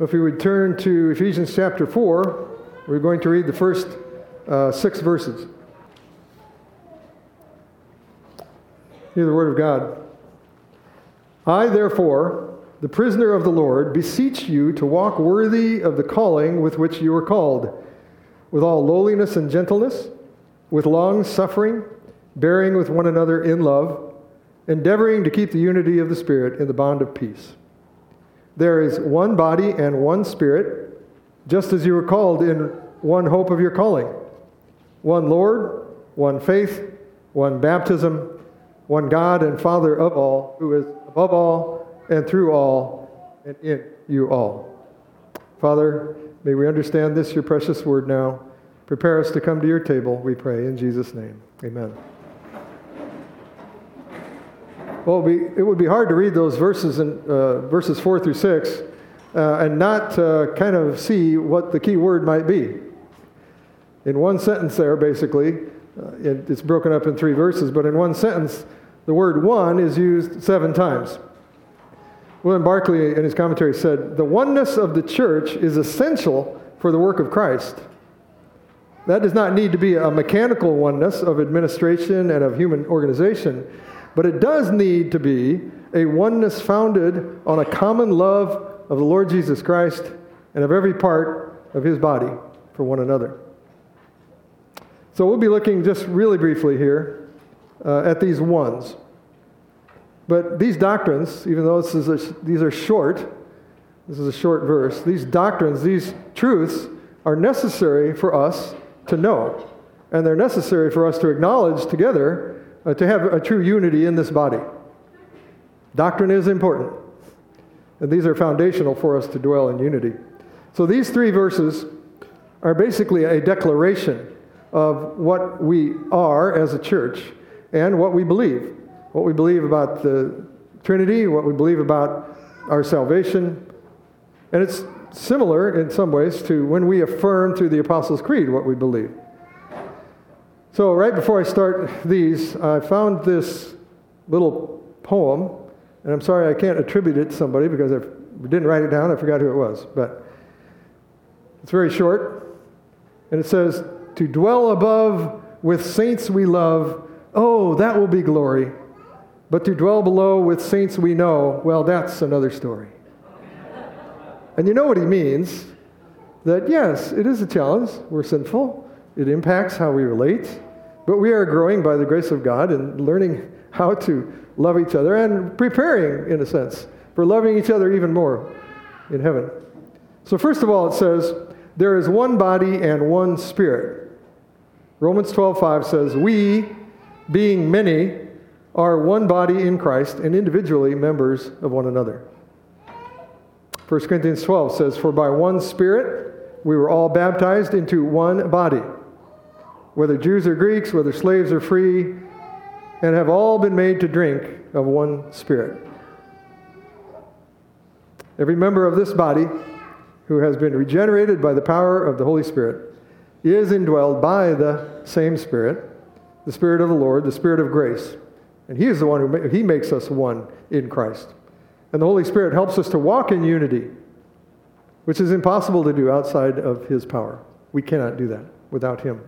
If we would turn to Ephesians chapter 4, we're going to read the first uh, six verses. Hear the word of God. I, therefore, the prisoner of the Lord, beseech you to walk worthy of the calling with which you are called, with all lowliness and gentleness, with long suffering, bearing with one another in love, endeavoring to keep the unity of the Spirit in the bond of peace. There is one body and one Spirit, just as you were called in one hope of your calling one Lord, one faith, one baptism, one God and Father of all, who is above all and through all and in you all. Father, may we understand this, your precious word now. Prepare us to come to your table, we pray, in Jesus' name. Amen. Well, it would be hard to read those verses in uh, verses four through six uh, and not uh, kind of see what the key word might be. In one sentence, there, basically, uh, it, it's broken up in three verses, but in one sentence, the word one is used seven times. William Barclay, in his commentary, said, The oneness of the church is essential for the work of Christ. That does not need to be a mechanical oneness of administration and of human organization but it does need to be a oneness founded on a common love of the Lord Jesus Christ and of every part of his body for one another. So we'll be looking just really briefly here uh, at these ones. But these doctrines, even though this is a, these are short, this is a short verse, these doctrines, these truths are necessary for us to know. And they're necessary for us to acknowledge together uh, to have a true unity in this body. Doctrine is important, and these are foundational for us to dwell in unity. So these three verses are basically a declaration of what we are as a church and what we believe. What we believe about the Trinity, what we believe about our salvation. And it's similar in some ways to when we affirm through the Apostles' Creed what we believe. So, right before I start these, I found this little poem, and I'm sorry I can't attribute it to somebody because I didn't write it down. I forgot who it was. But it's very short, and it says, To dwell above with saints we love, oh, that will be glory. But to dwell below with saints we know, well, that's another story. and you know what he means that yes, it is a challenge. We're sinful. It impacts how we relate. But we are growing by the grace of God and learning how to love each other and preparing, in a sense, for loving each other even more in heaven. So, first of all, it says, There is one body and one spirit. Romans 12:5 says, We, being many, are one body in Christ and individually members of one another. 1 Corinthians 12 says, For by one Spirit we were all baptized into one body whether Jews or Greeks, whether slaves or free, and have all been made to drink of one Spirit. Every member of this body who has been regenerated by the power of the Holy Spirit is indwelled by the same Spirit, the Spirit of the Lord, the Spirit of grace. And He is the one who He makes us one in Christ. And the Holy Spirit helps us to walk in unity, which is impossible to do outside of His power. We cannot do that without Him.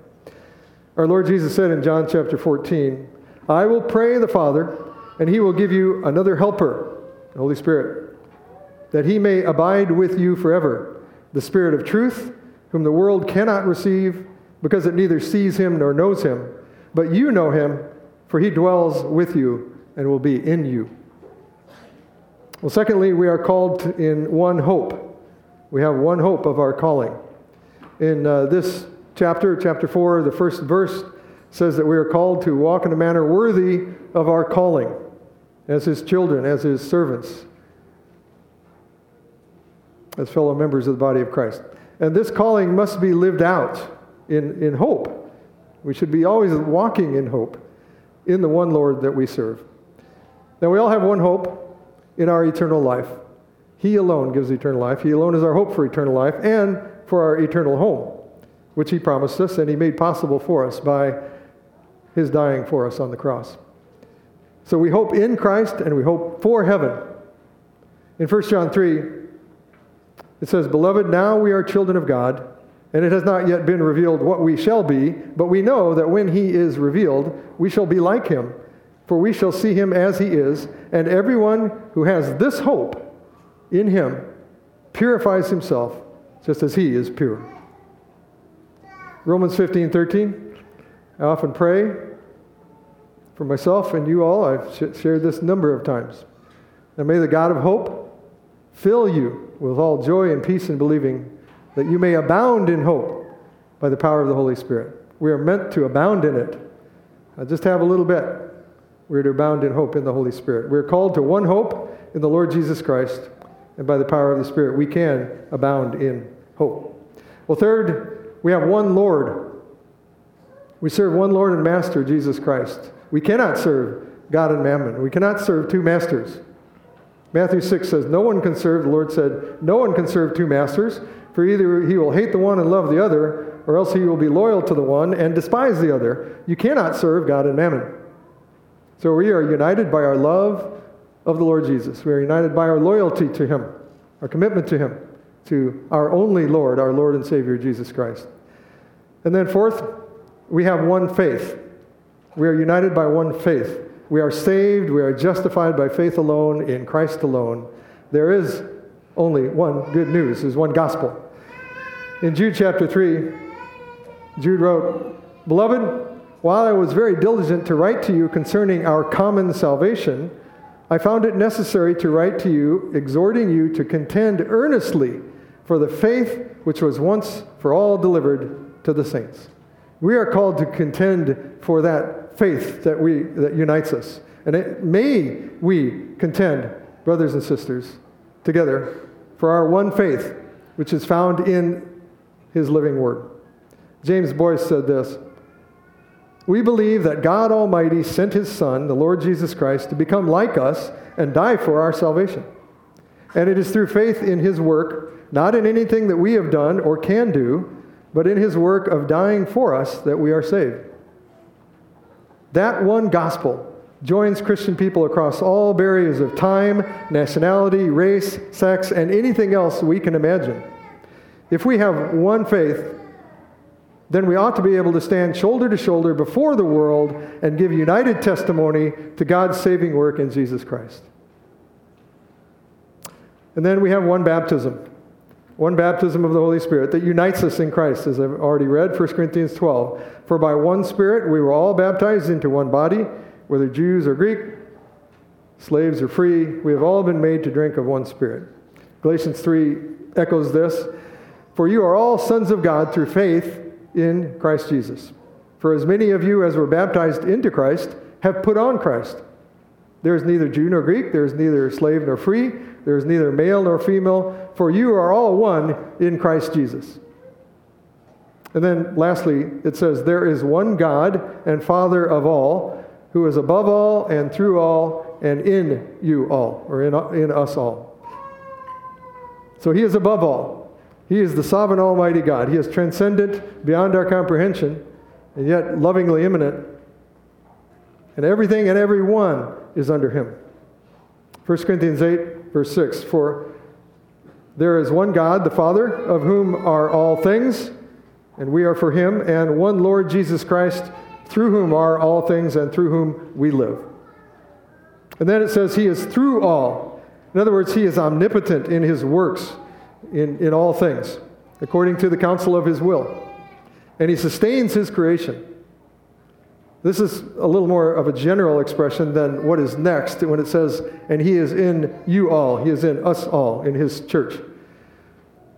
Our Lord Jesus said in John chapter 14, I will pray the Father, and he will give you another helper, the Holy Spirit, that he may abide with you forever, the Spirit of truth, whom the world cannot receive because it neither sees him nor knows him. But you know him, for he dwells with you and will be in you. Well, secondly, we are called in one hope. We have one hope of our calling. In uh, this chapter, chapter 4, the first verse says that we are called to walk in a manner worthy of our calling as his children, as his servants, as fellow members of the body of Christ. And this calling must be lived out in, in hope. We should be always walking in hope in the one Lord that we serve. Now, we all have one hope in our eternal life. He alone gives eternal life. He alone is our hope for eternal life and for our eternal home which he promised us and he made possible for us by his dying for us on the cross. So we hope in Christ and we hope for heaven. In 1 John 3, It says, Beloved, now we are children of God, and it has not yet been revealed what we shall be, but we know that when he is revealed, we shall be like him, for we shall see him as he is, and everyone who has this hope in him purifies himself just as he is pure. Romans 15 13. I often pray for myself and you all. I've shared this number of times. And may the God of hope fill you with all joy and peace in believing that you may abound in hope by the power of the Holy Spirit. We are meant to abound in it. I just have a little bit. We're to abound in hope in the Holy Spirit. We're called to one hope in the Lord Jesus Christ, and by the power of the Spirit, we can abound in hope. Well, third, we have one Lord. We serve one Lord and Master, Jesus Christ. We cannot serve God and mammon. We cannot serve two masters. Matthew 6 says, No one can serve, the Lord said, no one can serve two masters, for either he will hate the one and love the other, or else he will be loyal to the one and despise the other. You cannot serve God and mammon. So we are united by our love of the Lord Jesus. We are united by our loyalty to him, our commitment to him, to our only Lord, our Lord and Savior, Jesus Christ. And then, fourth, we have one faith. We are united by one faith. We are saved, we are justified by faith alone, in Christ alone. There is only one good news, there's one gospel. In Jude chapter 3, Jude wrote, Beloved, while I was very diligent to write to you concerning our common salvation, I found it necessary to write to you, exhorting you to contend earnestly for the faith which was once for all delivered to the saints. We are called to contend for that faith that, we, that unites us. And it, may we contend, brothers and sisters, together for our one faith, which is found in his living word. James Boice said this We believe that God Almighty sent his Son, the Lord Jesus Christ, to become like us and die for our salvation. And it is through faith in his work, not in anything that we have done or can do, but in his work of dying for us that we are saved. That one gospel joins Christian people across all barriers of time, nationality, race, sex, and anything else we can imagine. If we have one faith, then we ought to be able to stand shoulder to shoulder before the world and give united testimony to God's saving work in Jesus Christ. And then we have one baptism. One baptism of the Holy Spirit that unites us in Christ, as I've already read, 1 Corinthians 12. For by one Spirit we were all baptized into one body, whether Jews or Greek, slaves or free, we have all been made to drink of one Spirit. Galatians 3 echoes this For you are all sons of God through faith in Christ Jesus. For as many of you as were baptized into Christ have put on Christ. There is neither Jew nor Greek, there is neither slave nor free, there is neither male nor female, for you are all one in Christ Jesus. And then lastly, it says, There is one God and Father of all, who is above all and through all and in you all, or in, in us all. So he is above all. He is the sovereign Almighty God. He is transcendent beyond our comprehension, and yet lovingly immanent. And everything and everyone is under him. 1 Corinthians 8, verse 6 For there is one God, the Father, of whom are all things, and we are for him, and one Lord Jesus Christ, through whom are all things and through whom we live. And then it says, He is through all. In other words, He is omnipotent in His works, in, in all things, according to the counsel of His will. And He sustains His creation. This is a little more of a general expression than what is next when it says, and he is in you all. He is in us all, in his church.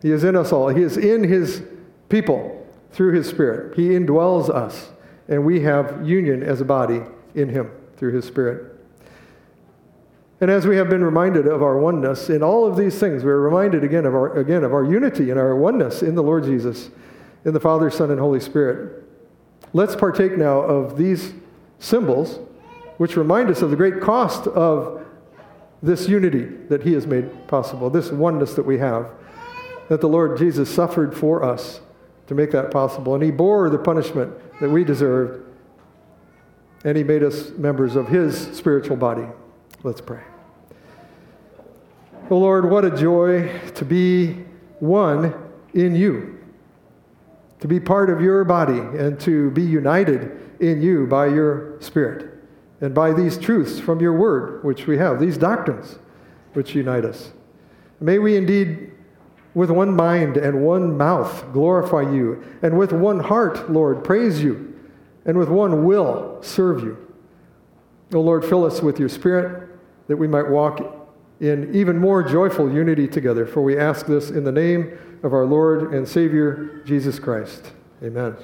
He is in us all. He is in his people through his spirit. He indwells us, and we have union as a body in him through his spirit. And as we have been reminded of our oneness in all of these things, we're reminded again of our, again of our unity and our oneness in the Lord Jesus, in the Father, Son, and Holy Spirit. Let's partake now of these symbols, which remind us of the great cost of this unity that He has made possible, this oneness that we have, that the Lord Jesus suffered for us to make that possible. And He bore the punishment that we deserved, and He made us members of His spiritual body. Let's pray. Oh Lord, what a joy to be one in you, to be part of your body, and to be united in you by your Spirit and by these truths from your word, which we have, these doctrines which unite us. May we indeed, with one mind and one mouth, glorify you, and with one heart, Lord, praise you, and with one will serve you. O Lord, fill us with your Spirit that we might walk in even more joyful unity together. For we ask this in the name of our Lord and Savior, Jesus Christ. Amen.